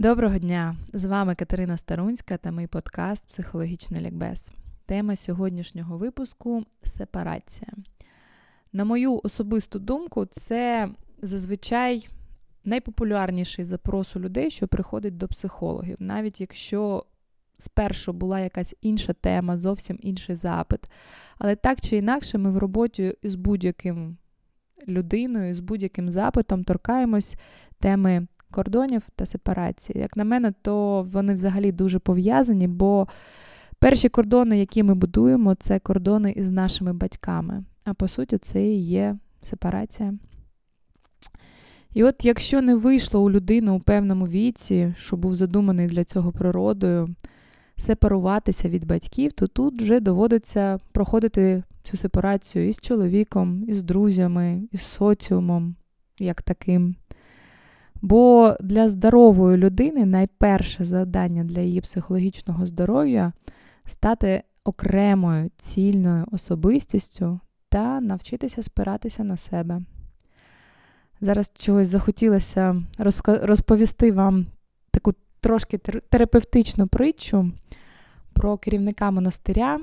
Доброго дня! З вами Катерина Старунська та мій подкаст Психологічний лікбез. Тема сьогоднішнього випуску сепарація. На мою особисту думку, це зазвичай найпопулярніший запрос у людей, що приходить до психологів, навіть якщо спершу була якась інша тема, зовсім інший запит. Але так чи інакше, ми в роботі з будь-яким людиною, з будь-яким запитом торкаємось теми кордонів та сепарації. Як на мене, то вони взагалі дуже пов'язані, бо перші кордони, які ми будуємо, це кордони із нашими батьками. А по суті, це і є сепарація. І от якщо не вийшло у людини у певному віці, що був задуманий для цього природою, сепаруватися від батьків, то тут вже доводиться проходити цю сепарацію із чоловіком, із друзями, із соціумом, як таким. Бо для здорової людини найперше завдання для її психологічного здоров'я стати окремою цільною особистістю та навчитися спиратися на себе. Зараз чогось захотілося розповісти вам таку трошки терапевтичну притчу про керівника монастиря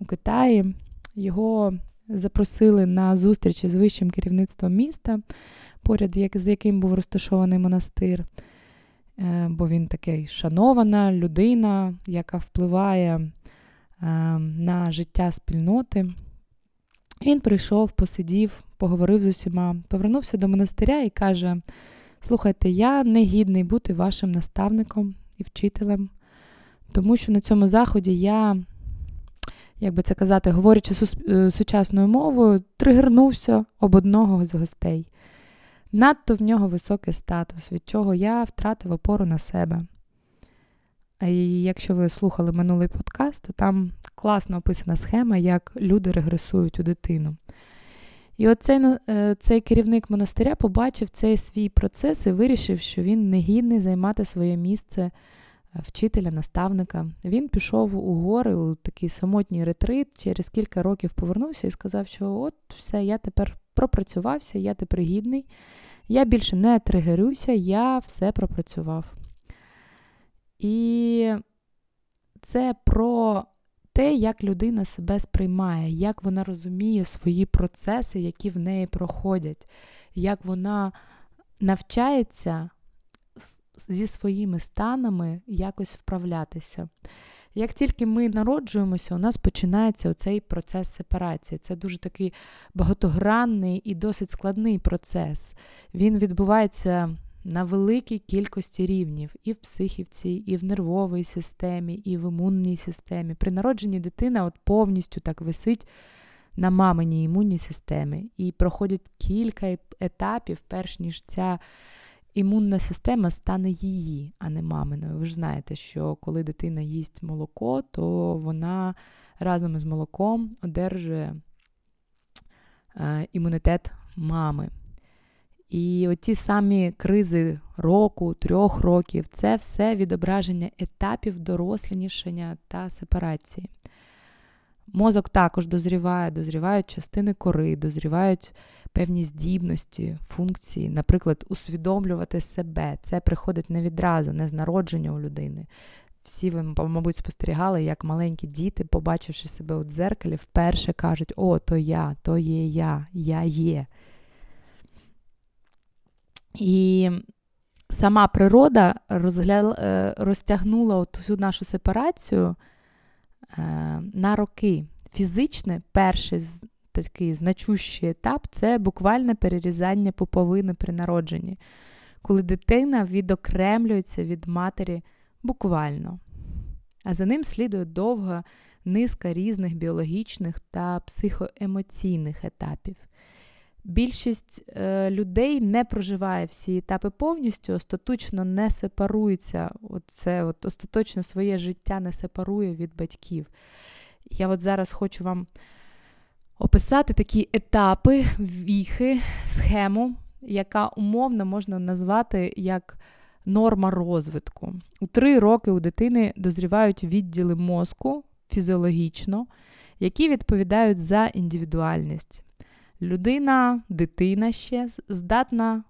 у Китаї. Його запросили на зустрічі з вищим керівництвом міста поряд з яким був розташований монастир, е, бо він такий шанована людина, яка впливає е, на життя спільноти. Він прийшов, посидів, поговорив з усіма, повернувся до монастиря і каже: Слухайте, я не гідний бути вашим наставником і вчителем, тому що на цьому заході я, як би це казати, говорячи е, сучасною мовою, тригернувся об одного з гостей. Надто в нього високий статус, від чого я втратив опору на себе. І якщо ви слухали минулий подкаст, то там класно описана схема, як люди регресують у дитину. І оцей е, цей керівник монастиря побачив цей свій процес і вирішив, що він не гідний займати своє місце е, вчителя, наставника. Він пішов у гори у такий самотній ретрит, через кілька років повернувся і сказав, що от все, я тепер пропрацювався, я тепер гідний. Я більше не тригерюся, я все пропрацював. І це про те, як людина себе сприймає, як вона розуміє свої процеси, які в неї проходять, як вона навчається зі своїми станами якось вправлятися. Як тільки ми народжуємося, у нас починається оцей процес сепарації. Це дуже такий багатогранний і досить складний процес. Він відбувається на великій кількості рівнів і в психівці, і в нервовій системі, і в імунній системі. При народженні дитина от повністю так висить на маминій імунній системі. І проходять кілька етапів, перш ніж ця імунна система стане її, а не маминою. Ви ж знаєте, що коли дитина їсть молоко, то вона разом із молоком одержує е, імунітет мами. І оті самі кризи року, трьох років це все відображення етапів дорослішання та сепарації. Мозок також дозріває, дозрівають частини кори, дозрівають певні здібності, функції, наприклад, усвідомлювати себе. Це приходить не відразу, не з народження у людини. Всі ви, мабуть, спостерігали, як маленькі діти, побачивши себе у дзеркалі, вперше кажуть: О, то я, то є я, я є. І сама природа. Е, розтягнула всю нашу сепарацію на роки. Фізичне, перший такий значущий етап це буквальне перерізання пуповини при народженні, коли дитина відокремлюється від матері буквально. А за ним слідує довга низка різних біологічних та психоемоційних етапів. Більшість е, людей не проживає всі етапи повністю, остаточно не сепарується. Оце от остаточно своє життя не сепарує від батьків. Я от зараз хочу вам описати такі етапи, віхи, схему, яка умовно можна назвати як норма розвитку. У три роки у дитини дозрівають відділи мозку фізіологічно, які відповідають за індивідуальність. Людина, дитина ще здатна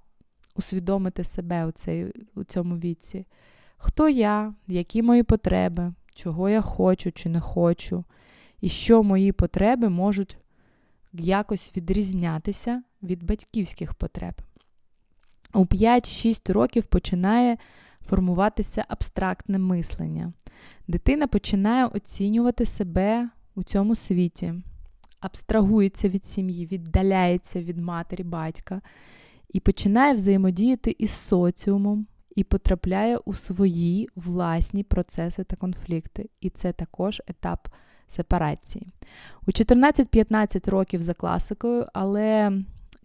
усвідомити себе у, цей, у цьому віці. хто я, які мої потреби, чого я хочу чи не хочу, і що мої потреби можуть якось відрізнятися від батьківських потреб. У 5-6 років починає формуватися абстрактне мислення. Дитина починає оцінювати себе у цьому світі, абстрагується від сім'ї, віддаляється від матері, батька і починає взаємодіяти із соціумом і потрапляє у свої власні процеси та конфлікти. І це також етап сепарації. У 14-15 років за класикою, але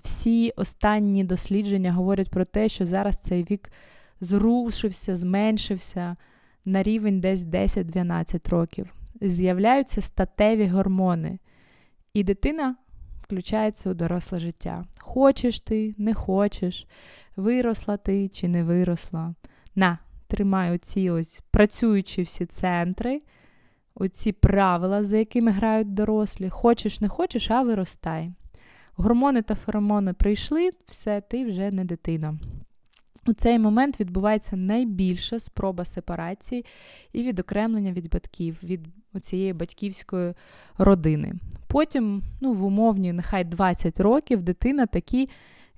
всі останні дослідження говорять про те, що зараз цей вік зрушився, зменшився на рівень десь 10-12 років. З'являються статеві гормони, і дитина включається у доросле життя. Хочеш ти, не хочеш, виросла ти чи не виросла. На, тримай оці ось працюючі всі центри, оці правила, за якими грають дорослі. Хочеш, не хочеш, а виростай. Гормони та феромони прийшли, все, ти вже не дитина. У цей момент відбувається найбільша спроба сепарації і відокремлення від батьків, від цієї батьківської родини. Потім, ну, в умовні, нехай 20 років, дитина такі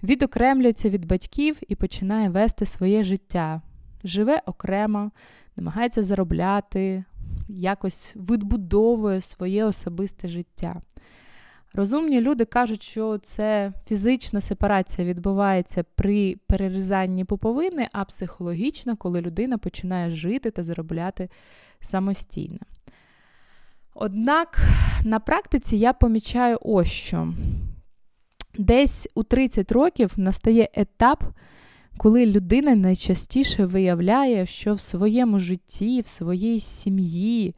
відокремлюється від батьків і починає вести своє життя. Живе окремо, намагається заробляти, якось відбудовує своє особисте життя. Розумні люди кажуть, що це фізична сепарація відбувається при перерізанні пуповини, а психологічно, коли людина починає жити та заробляти самостійно. Однак на практиці я помічаю ось що. Десь у 30 років настає етап, коли людина найчастіше виявляє, що в своєму житті, в своїй сім'ї,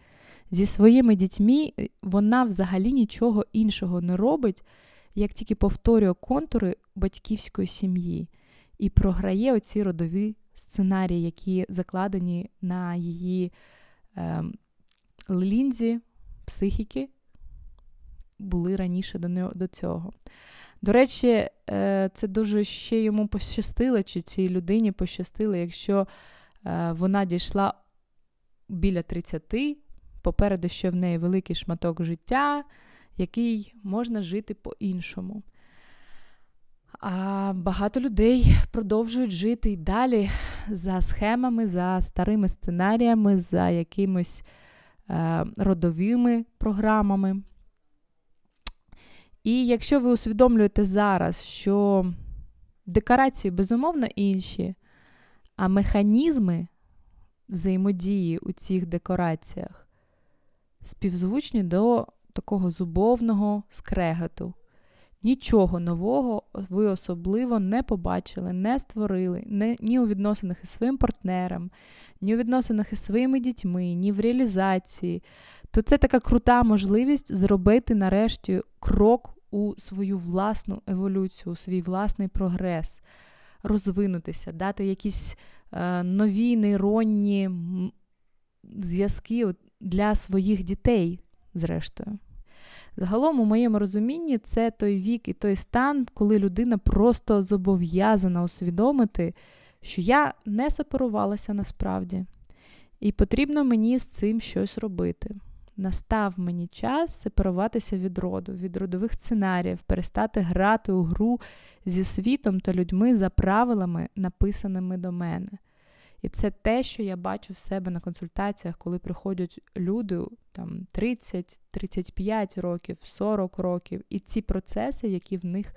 зі своїми дітьми е, вона взагалі нічого іншого не робить, як тільки повторює контури батьківської сім'ї і програє оці родові сценарії, які закладені на її е, лінзі психіки, були раніше до, до цього. До речі, е, це дуже ще йому пощастило, чи цій людині пощастило, якщо е, вона дійшла біля 30, попереду ще в неї великий шматок життя, який можна жити по-іншому. А багато людей продовжують жити й далі за схемами, за старими сценаріями, за якимось родовими програмами. І якщо ви усвідомлюєте зараз, що декорації, безумовно, інші, а механізми взаємодії у цих декораціях співзвучні до такого зубовного скреготу. Нічого нового ви особливо не побачили, не створили не, ні у відносинах із своїм партнером, ні у відносинах із своїми дітьми, ні в реалізації, то це така крута можливість зробити нарешті крок у свою власну еволюцію, у свій власний прогрес, розвинутися, дати якісь е, нові нейронні зв'язки для своїх дітей, зрештою. Загалом, у моєму розумінні, це той вік і той стан, коли людина просто зобов'язана усвідомити, що я не сепарувалася насправді, і потрібно мені з цим щось робити. Настав мені час сепаруватися від роду, від родових сценаріїв, перестати грати у гру зі світом та людьми за правилами, написаними до мене. І це те, що я бачу в себе на консультаціях, коли приходять люди там 30, 35 років, 40 років, і ці процеси, які в них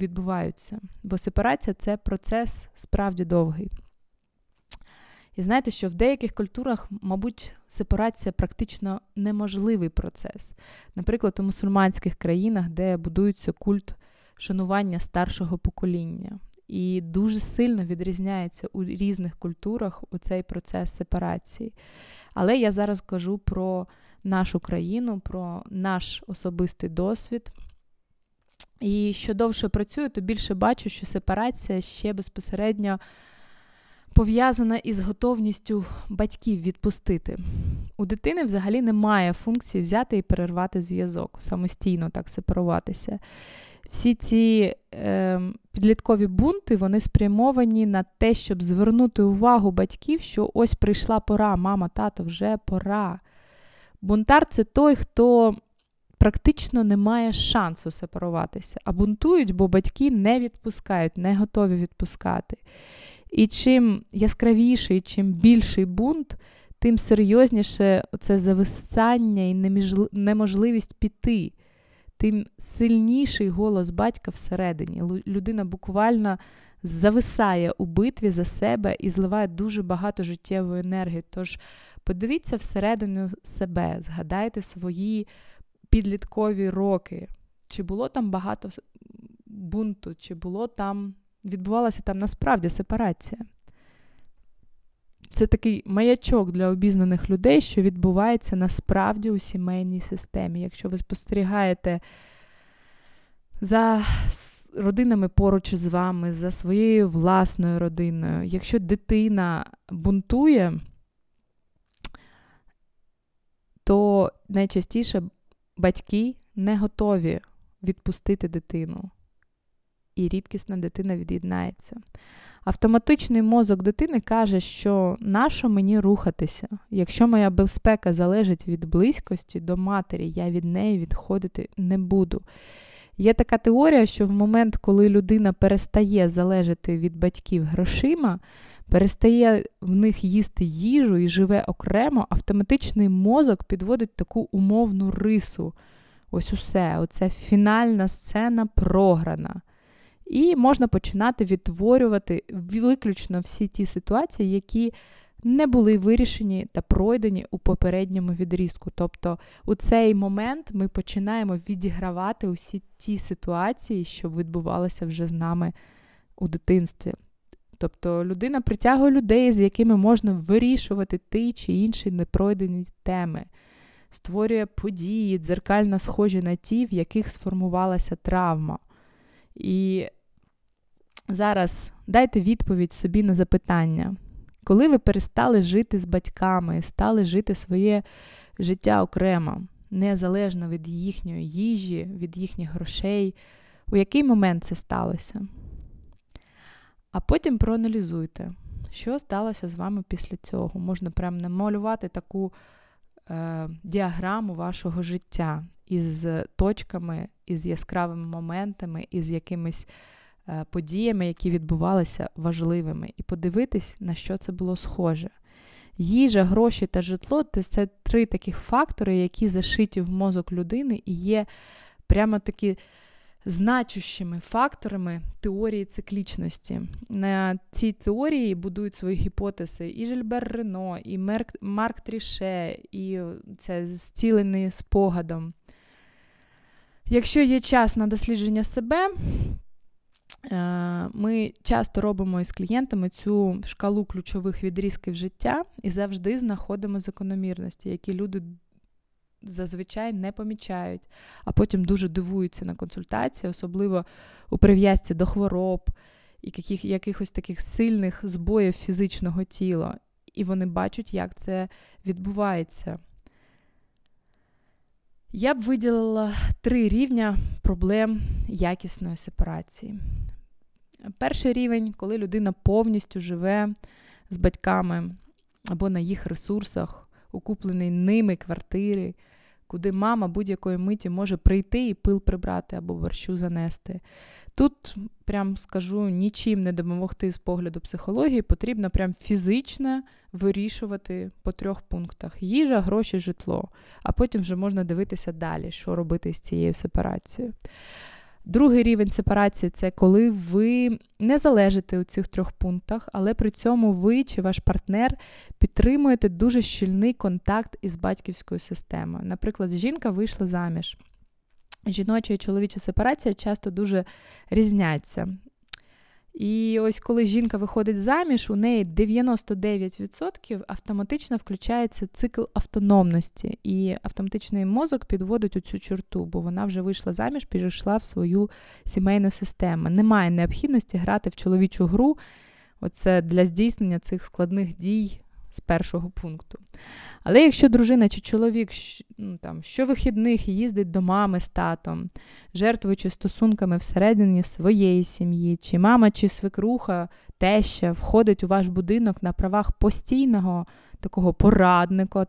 відбуваються. Бо сепарація це процес справді довгий. І знаєте, що в деяких культурах, мабуть, сепарація практично неможливий процес. Наприклад, у мусульманських країнах, де будується культ шанування старшого покоління. І дуже сильно відрізняється у різних культурах у цей процес сепарації. Але я зараз кажу про нашу країну, про наш особистий досвід. І що довше працюю, то більше бачу, що сепарація ще безпосередньо пов'язана із готовністю батьків відпустити. У дитини взагалі немає функції взяти і перервати зв'язок, самостійно так сепаруватися. Всі ці е, підліткові бунти вони спрямовані на те, щоб звернути увагу батьків, що ось прийшла пора, мама, тато, вже пора. Бунтар це той, хто практично не має шансу сепаруватися, а бунтують, бо батьки не відпускають, не готові відпускати. І чим яскравіший, чим більший бунт, тим серйозніше це зависання і неможливість піти, тим сильніший голос батька всередині. Людина буквально зависає у битві за себе і зливає дуже багато життєвої енергії. Тож подивіться всередину себе, згадайте свої підліткові роки. Чи було там багато бунту, чи було там, відбувалася там насправді сепарація? Це такий маячок для обізнаних людей, що відбувається насправді у сімейній системі. Якщо ви спостерігаєте за родинами поруч з вами, за своєю власною родиною, якщо дитина бунтує, то найчастіше батьки не готові відпустити дитину, і рідкісна дитина від'єднається. Автоматичний мозок дитини каже, що нащо мені рухатися? Якщо моя безпека залежить від близькості до матері, я від неї відходити не буду. Є така теорія, що в момент, коли людина перестає залежати від батьків грошима, перестає в них їсти їжу і живе окремо, автоматичний мозок підводить таку умовну рису. Ось усе, оце фінальна сцена програна. І можна починати відтворювати виключно всі ті ситуації, які не були вирішені та пройдені у попередньому відрізку. Тобто у цей момент ми починаємо відігравати усі ті ситуації, що відбувалися вже з нами у дитинстві. Тобто людина притягує людей, з якими можна вирішувати ті чи інші непройдені теми, створює події, дзеркально схожі на ті, в яких сформувалася травма. І зараз дайте відповідь собі на запитання, коли ви перестали жити з батьками, стали жити своє життя окремо, незалежно від їхньої їжі, від їхніх грошей, у який момент це сталося? А потім проаналізуйте, що сталося з вами після цього. Можна прям намалювати таку е, діаграму вашого життя із точками, із яскравими моментами, із якимись подіями, які відбувалися важливими, і подивитись, на що це було схоже. Їжа, гроші та житло це три таких фактори, які зашиті в мозок людини і є прямо такі значущими факторами теорії циклічності. На цій теорії будують свої гіпотези і Жильбер Рено, і Мерк, Марк Тріше, і це зцілений спогадом. Якщо є час на дослідження себе, е, ми часто робимо із клієнтами цю шкалу ключових відрізків життя і завжди знаходимо закономірності, які люди зазвичай не помічають, а потім дуже дивуються на консультації, особливо у прив'язці до хвороб і яких, якихось таких сильних збоїв фізичного тіла. І вони бачать, як це відбувається. Я б виділила три рівня проблем якісної сепарації. Перший рівень, коли людина повністю живе з батьками або на їх ресурсах, у ними квартири, куди мама будь-якої миті може прийти і пил прибрати або борщу занести. Тут, прям скажу, нічим не допомогти з погляду психології, потрібно прям фізично вирішувати по трьох пунктах: їжа, гроші, житло. А потім вже можна дивитися далі, що робити з цією сепарацією. Другий рівень сепарації це коли ви не залежите у цих трьох пунктах, але при цьому ви чи ваш партнер підтримуєте дуже щільний контакт із батьківською системою. Наприклад, жінка вийшла заміж. Жіноча і чоловіча сепарація часто дуже різняться. І ось коли жінка виходить заміж, у неї 99% автоматично включається цикл автономності, і автоматичний мозок підводить у цю чорту, бо вона вже вийшла заміж, перейшла в свою сімейну систему. Немає необхідності грати в чоловічу гру. Оце для здійснення цих складних дій з першого пункту. Але якщо дружина чи чоловік ну, там, щовихідних їздить до мами з татом, жертвуючи стосунками всередині своєї сім'ї, чи мама чи свекруха теща входить у ваш будинок на правах постійного такого порадника,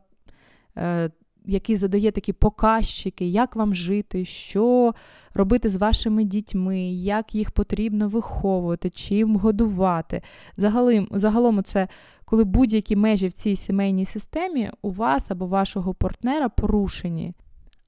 е, який задає такі показчики, як вам жити, що робити з вашими дітьми, як їх потрібно виховувати, чим годувати. Загалом, загалом це коли будь-які межі в цій сімейній системі у вас або вашого партнера порушені.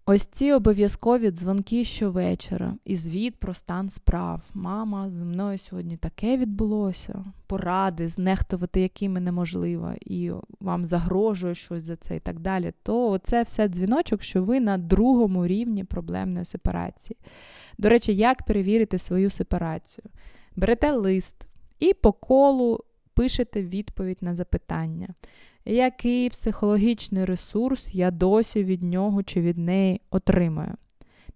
Ось ці обов'язкові дзвонки щовечора і звіт про стан справ. Мама, зі мною сьогодні таке відбулося, поради, знехтувати якими неможливо, і вам загрожує щось за це і так далі. То це все дзвіночок, що ви на другому рівні проблемної сепарації. До речі, як перевірити свою сепарацію? Берете лист і по колу пишете відповідь на запитання який психологічний ресурс я досі від нього чи від неї отримую.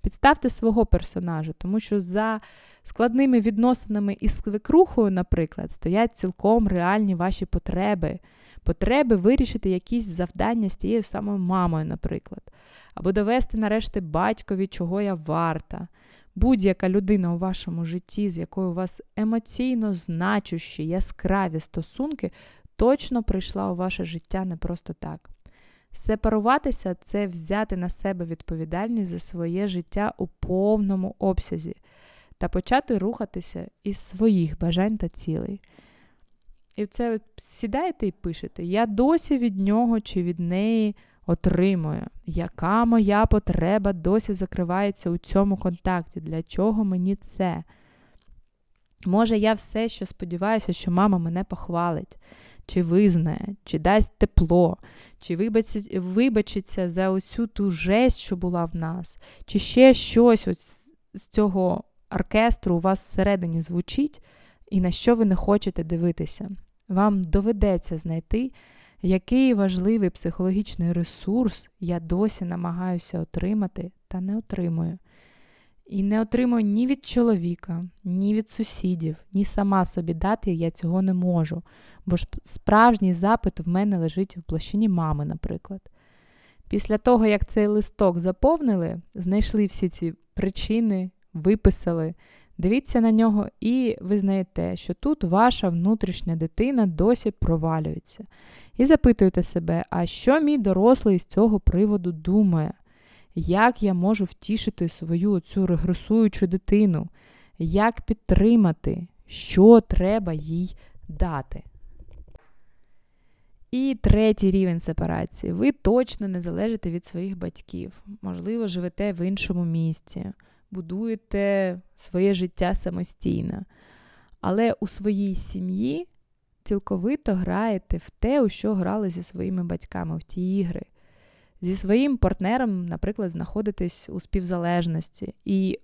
Підставте свого персонажа, тому що за складними відносинами із свекрухою, наприклад, стоять цілком реальні ваші потреби. Потреби вирішити якісь завдання з тією самою мамою, наприклад, або довести нарешті батькові, чого я варта. Будь-яка людина у вашому житті, з якою у вас емоційно значущі, яскраві стосунки, точно прийшла у ваше життя не просто так. Сепаруватися це взяти на себе відповідальність за своє життя у повному обсязі та почати рухатися із своїх бажань та цілей. І це от сідаєте і пишете: я досі від нього чи від неї отримую, яка моя потреба досі закривається у цьому контакті, для чого мені це? Може, я все, що сподіваюся, що мама мене похвалить чи визнає, чи дасть тепло, чи вибачиться за оцю ту жесть, що була в нас, чи ще щось ось з цього оркестру у вас всередині звучить, і на що ви не хочете дивитися. Вам доведеться знайти, який важливий психологічний ресурс я досі намагаюся отримати та не отримую. І не отримую ні від чоловіка, ні від сусідів, ні сама собі дати я цього не можу, бо ж справжній запит в мене лежить в площині мами, наприклад. Після того, як цей листок заповнили, знайшли всі ці причини, виписали, дивіться на нього і визнаєте, що тут ваша внутрішня дитина досі провалюється. І запитуєте себе, а що мій дорослий з цього приводу думає? Як я можу втішити свою цю регресуючу дитину? Як підтримати, що треба їй дати? І третій рівень сепарації. Ви точно не залежите від своїх батьків. Можливо, живете в іншому місці, будуєте своє життя самостійно. Але у своїй сім'ї цілковито граєте в те, у що грали зі своїми батьками, в ті ігри зі своїм партнером, наприклад, знаходитесь у співзалежності, і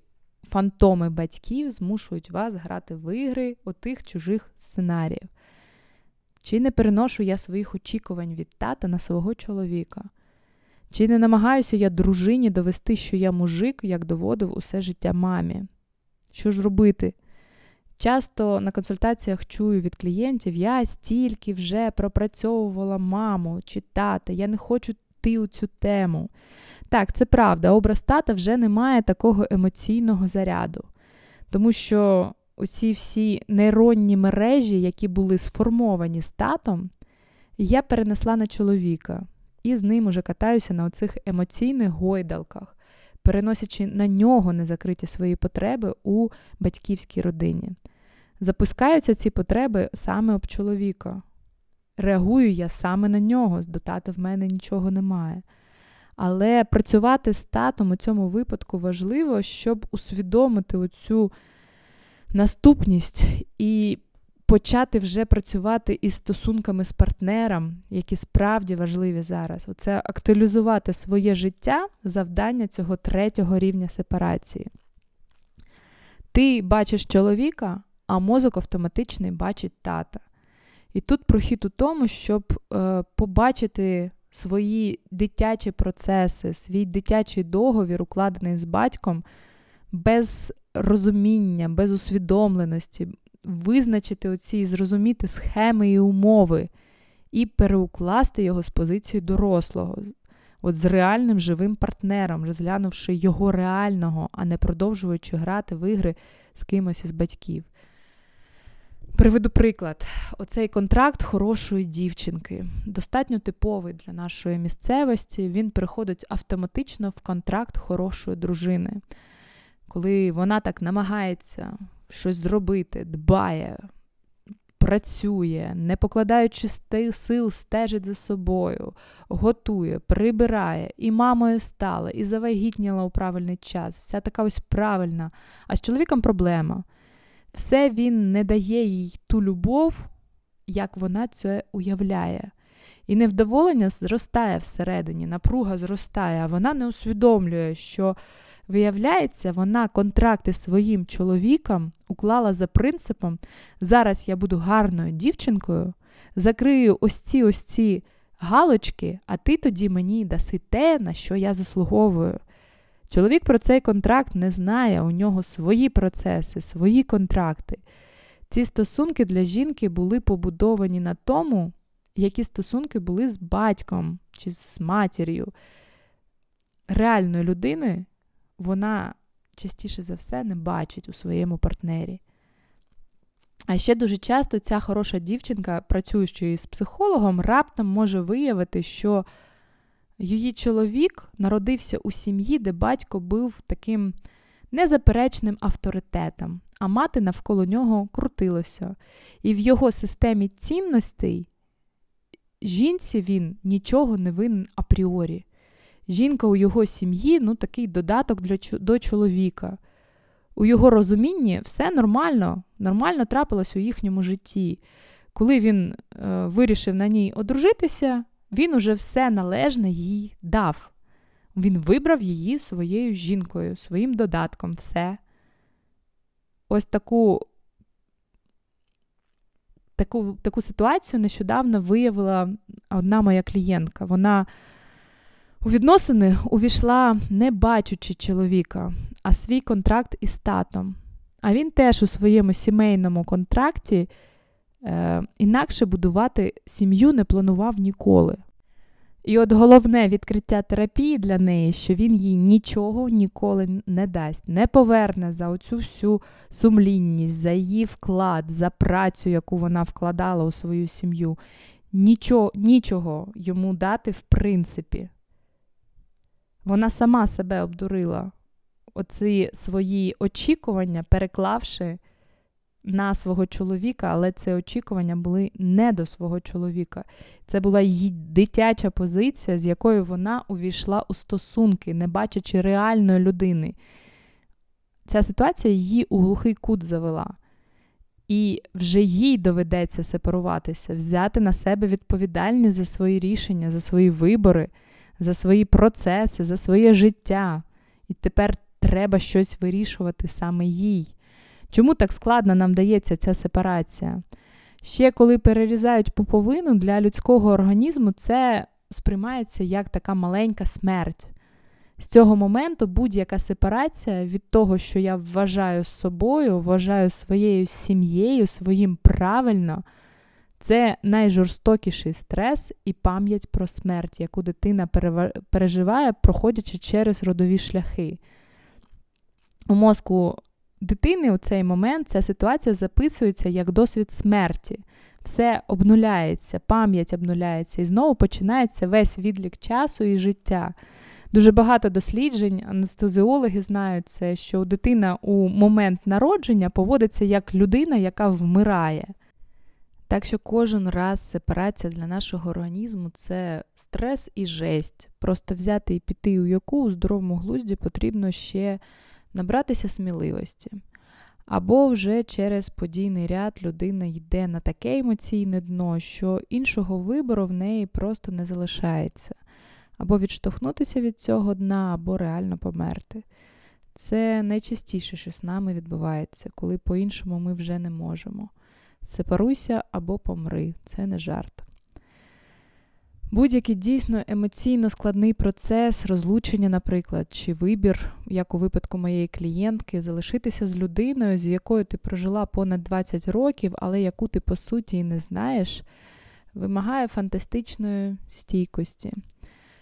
фантоми батьків змушують вас грати в ігри отих чужих сценаріїв. Чи не переношу я своїх очікувань від тата на свого чоловіка? Чи не намагаюся я дружині довести, що я мужик, як доводив усе життя мамі? Що ж робити? Часто на консультаціях чую від клієнтів: я стільки вже пропрацьовувала маму чи тата, я не хочу йти у цю тему. Так, це правда, образ тата вже не має такого емоційного заряду. Тому що оці всі нейронні мережі, які були сформовані з татом, я перенесла на чоловіка і з ним уже катаюся на оцих емоційних гойдалках, переносячи на нього незакриті свої потреби у батьківській родині. Запускаються ці потреби саме об чоловіка. Реагую я саме на нього, до тата в мене нічого немає. Але працювати з татом у цьому випадку важливо, щоб усвідомити оцю наступність і почати вже працювати із стосунками з партнером, які справді важливі зараз. Оце актуалізувати своє життя завдання цього третього рівня сепарації. Ти бачиш чоловіка, а мозок автоматичний бачить тата. І тут прохід у тому, щоб е, побачити свої дитячі процеси, свій дитячий договір, укладений з батьком, без розуміння, без усвідомленості, визначити оці, і зрозуміти схеми і умови, і переукласти його з позиції дорослого, от з реальним живим партнером, розглянувши його реального, а не продовжуючи грати в ігри з кимось із батьків. Приведу приклад: оцей контракт хорошої дівчинки, достатньо типовий для нашої місцевості. Він приходить автоматично в контракт хорошої дружини, коли вона так намагається щось зробити, дбає, працює, не покладаючи сил, стежить за собою, готує, прибирає, і мамою стала, і завагітніла у правильний час. Вся така ось правильна. А з чоловіком проблема. Все він не дає їй ту любов, як вона це уявляє. І невдоволення зростає всередині, напруга зростає, а вона не усвідомлює, що, виявляється, вона контракти своїм чоловіком уклала за принципом: зараз я буду гарною дівчинкою, закрию ось ці ось ці галочки, а ти тоді мені даси те, на що я заслуговую. Чоловік про цей контракт не знає, у нього свої процеси, свої контракти. Ці стосунки для жінки були побудовані на тому, які стосунки були з батьком чи з матір'ю. Реальної людини вона частіше за все не бачить у своєму партнері. А ще дуже часто ця хороша дівчинка, працюючи з психологом, раптом може виявити, що Її чоловік народився у сім'ї, де батько був таким незаперечним авторитетом, а мати навколо нього крутилася. І в його системі цінностей жінці він нічого не винен апріорі. Жінка у його сім'ї ну, такий додаток для, до чоловіка. У його розумінні все нормально, нормально трапилось у їхньому житті. Коли він е, вирішив на ній одружитися, він уже все належне їй дав. Він вибрав її своєю жінкою, своїм додатком, все. Ось таку таку, таку ситуацію нещодавно виявила одна моя клієнтка. Вона у відносини увійшла, не бачучи чоловіка, а свій контракт із татом. А він теж у своєму сімейному контракті е, інакше будувати сім'ю не планував ніколи. І от головне відкриття терапії для неї, що він їй нічого ніколи не дасть, не поверне за оцю всю сумлінність, за її вклад, за працю, яку вона вкладала у свою сім'ю. Нічого, Нічого йому дати в принципі. Вона сама себе обдурила, оці свої очікування, переклавши на свого чоловіка, але це очікування були не до свого чоловіка. Це була її дитяча позиція, з якою вона увійшла у стосунки, не бачачи реальної людини. Ця ситуація її у глухий кут завела. І вже їй доведеться сепаруватися, взяти на себе відповідальність за свої рішення, за свої вибори, за свої процеси, за своє життя. І тепер треба щось вирішувати саме їй. Чому так складно нам дається ця сепарація? Ще коли перерізають пуповину для людського організму, це сприймається як така маленька смерть. З цього моменту будь-яка сепарація від того, що я вважаю собою, вважаю своєю сім'єю, своїм правильно, це найжорстокіший стрес і пам'ять про смерть, яку дитина переживає, проходячи через родові шляхи. У мозку дитини у цей момент ця ситуація записується як досвід смерті. Все обнуляється, пам'ять обнуляється, і знову починається весь відлік часу і життя. Дуже багато досліджень, анестезіологи знають це, що дитина у момент народження поводиться як людина, яка вмирає. Так що кожен раз сепарація для нашого організму це стрес і жесть. Просто взяти і піти у яку у здоровому глузді потрібно ще набратися сміливості. Або вже через подійний ряд людина йде на таке емоційне дно, що іншого вибору в неї просто не залишається, або відштовхнутися від цього дна, або реально померти. Це найчастіше, що з нами відбувається, коли по-іншому ми вже не можемо. Сепаруйся або помри, це не жарт. Будь-який дійсно емоційно складний процес, розлучення, наприклад, чи вибір, як у випадку моєї клієнтки, залишитися з людиною, з якою ти прожила понад 20 років, але яку ти по суті і не знаєш, вимагає фантастичної стійкості.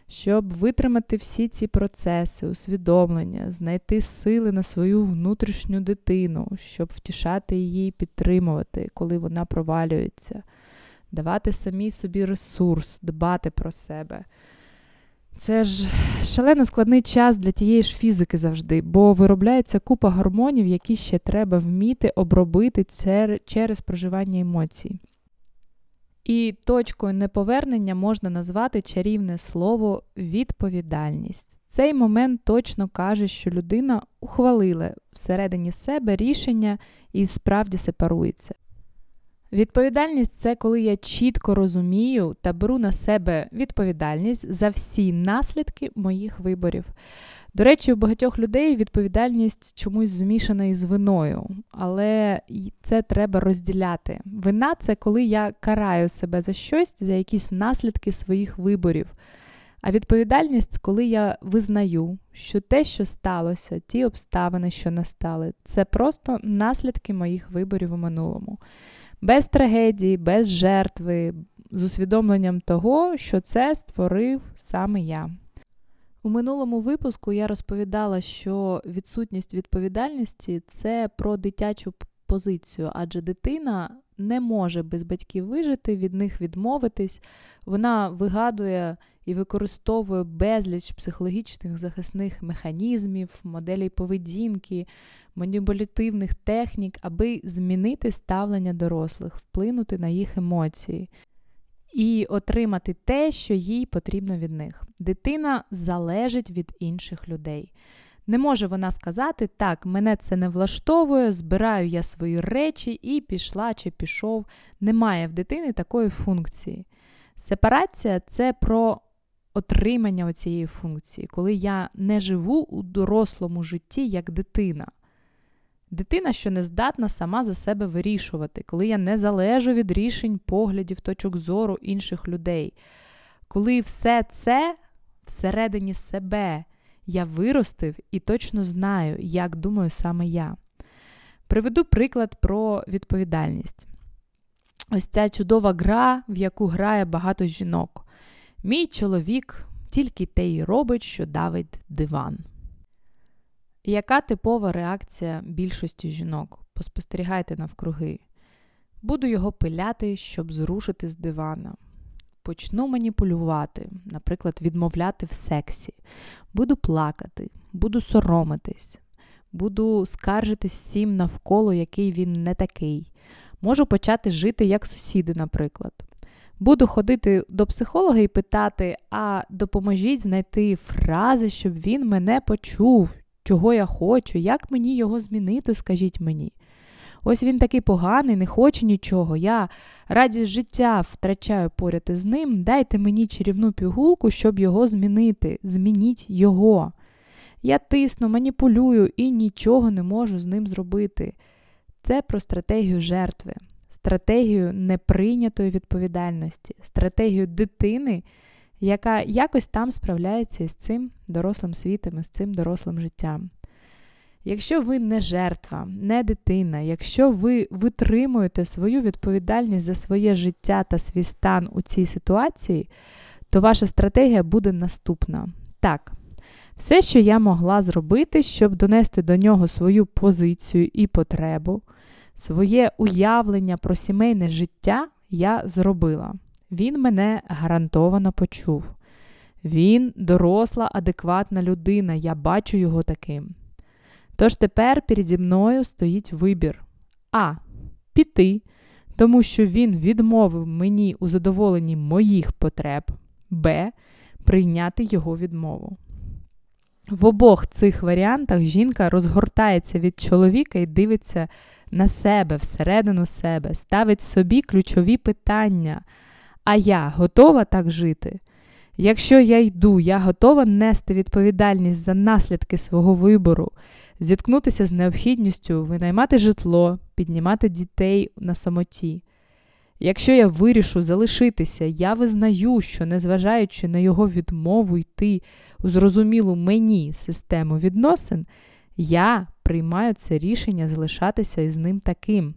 Щоб витримати всі ці процеси, усвідомлення, знайти сили на свою внутрішню дитину, щоб втішати її підтримувати, коли вона провалюється, давати самій собі ресурс, дбати про себе. Це ж шалено складний час для тієї ж фізики завжди, бо виробляється купа гормонів, які ще треба вміти обробити через проживання емоцій. І точкою неповернення можна назвати чарівне слово відповідальність. Цей момент точно каже, що людина ухвалила всередині себе рішення і справді сепарується. Відповідальність це коли я чітко розумію та беру на себе відповідальність за всі наслідки моїх виборів. До речі, у багатьох людей відповідальність чомусь змішана із виною, але це треба розділяти. Вина це коли я караю себе за щось, за якісь наслідки своїх виборів. А відповідальність, коли я визнаю, що те, що сталося, ті обставини, що настали, це просто наслідки моїх виборів у минулому. Без трагедії, без жертви, з усвідомленням того, що це створив саме я. У минулому випуску я розповідала, що відсутність відповідальності це про дитячу позицію, адже дитина не може без батьків вижити, від них відмовитись. Вона вигадує і використовує безліч психологічних захисних механізмів, моделей поведінки, маніпулятивних технік, аби змінити ставлення дорослих, вплинути на їх емоції і отримати те, що їй потрібно від них. Дитина залежить від інших людей. Не може вона сказати, так, мене це не влаштовує, збираю я свої речі і пішла чи пішов. Немає в дитини такої функції. Сепарація це про отримання цієї функції, коли я не живу у дорослому житті як дитина. Дитина, що не здатна сама за себе вирішувати, коли я не залежу від рішень, поглядів, точок зору інших людей. Коли все це всередині себе я виростив і точно знаю, як думаю саме я. Приведу приклад про відповідальність. Ось ця чудова гра, в яку грає багато жінок. Мій чоловік тільки те й робить, що давить диван. Яка типова реакція більшості жінок? Поспостерігайте навкруги. Буду його пиляти, щоб зрушити з дивана. Почну маніпулювати, наприклад, відмовляти в сексі. Буду плакати, буду соромитись, буду скаржитись всім навколо, який він не такий. Можу почати жити як сусіди, наприклад. Буду ходити до психолога і питати, а допоможіть знайти фрази, щоб він мене почув, чого я хочу, як мені його змінити, скажіть мені. Ось він такий поганий, не хоче нічого. Я радість життя втрачаю поряд із ним. Дайте мені чарівну пігулку, щоб його змінити. Змініть його. Я тисну, маніпулюю і нічого не можу з ним зробити. Це про стратегію жертви, стратегію неприйнятої відповідальності, стратегію дитини, яка якось там справляється із цим дорослим світом, із цим дорослим життям. Якщо ви не жертва, не дитина, якщо ви витримуєте свою відповідальність за своє життя та свій стан у цій ситуації, то ваша стратегія буде наступна. Так, все, що я могла зробити, щоб донести до нього свою позицію і потребу, своє уявлення про сімейне життя, я зробила. Він мене гарантовано почув. Він доросла, адекватна людина, я бачу його таким. Тож тепер переді мною стоїть вибір А. Піти, тому що він відмовив мені у задоволенні моїх потреб, Б. Прийняти його відмову. В обох цих варіантах жінка розгортається від чоловіка і дивиться на себе, всередину себе, ставить собі ключові питання. А я готова так жити? Якщо я йду, я готова нести відповідальність за наслідки свого вибору, зіткнутися з необхідністю винаймати житло, піднімати дітей на самоті. Якщо я вирішу залишитися, я визнаю, що, незважаючи на його відмову йти у зрозумілу мені систему відносин, я приймаю це рішення залишатися із ним таким.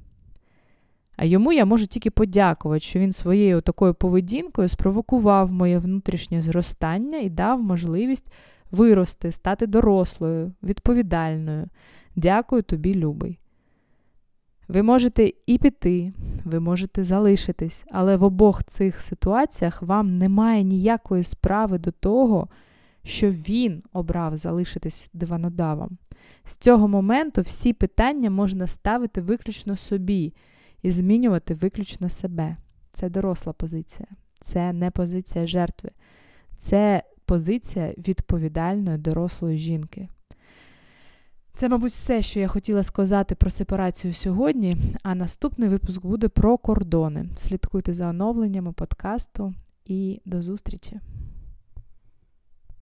А йому я можу тільки подякувати, що він своєю такою поведінкою спровокував моє внутрішнє зростання і дав можливість вирости, стати дорослою, відповідальною. Дякую тобі, любий. Ви можете і піти, ви можете залишитись, але в обох цих ситуаціях вам немає ніякої справи до того, що він обрав залишитись диванодавом. З цього моменту всі питання можна ставити виключно собі і змінювати виключно себе. Це доросла позиція, це не позиція жертви, це позиція відповідальної дорослої жінки. Це, мабуть, все, що я хотіла сказати про сепарацію сьогодні. А наступний випуск буде про кордони. Слідкуйте за оновленнями подкасту і до зустрічі!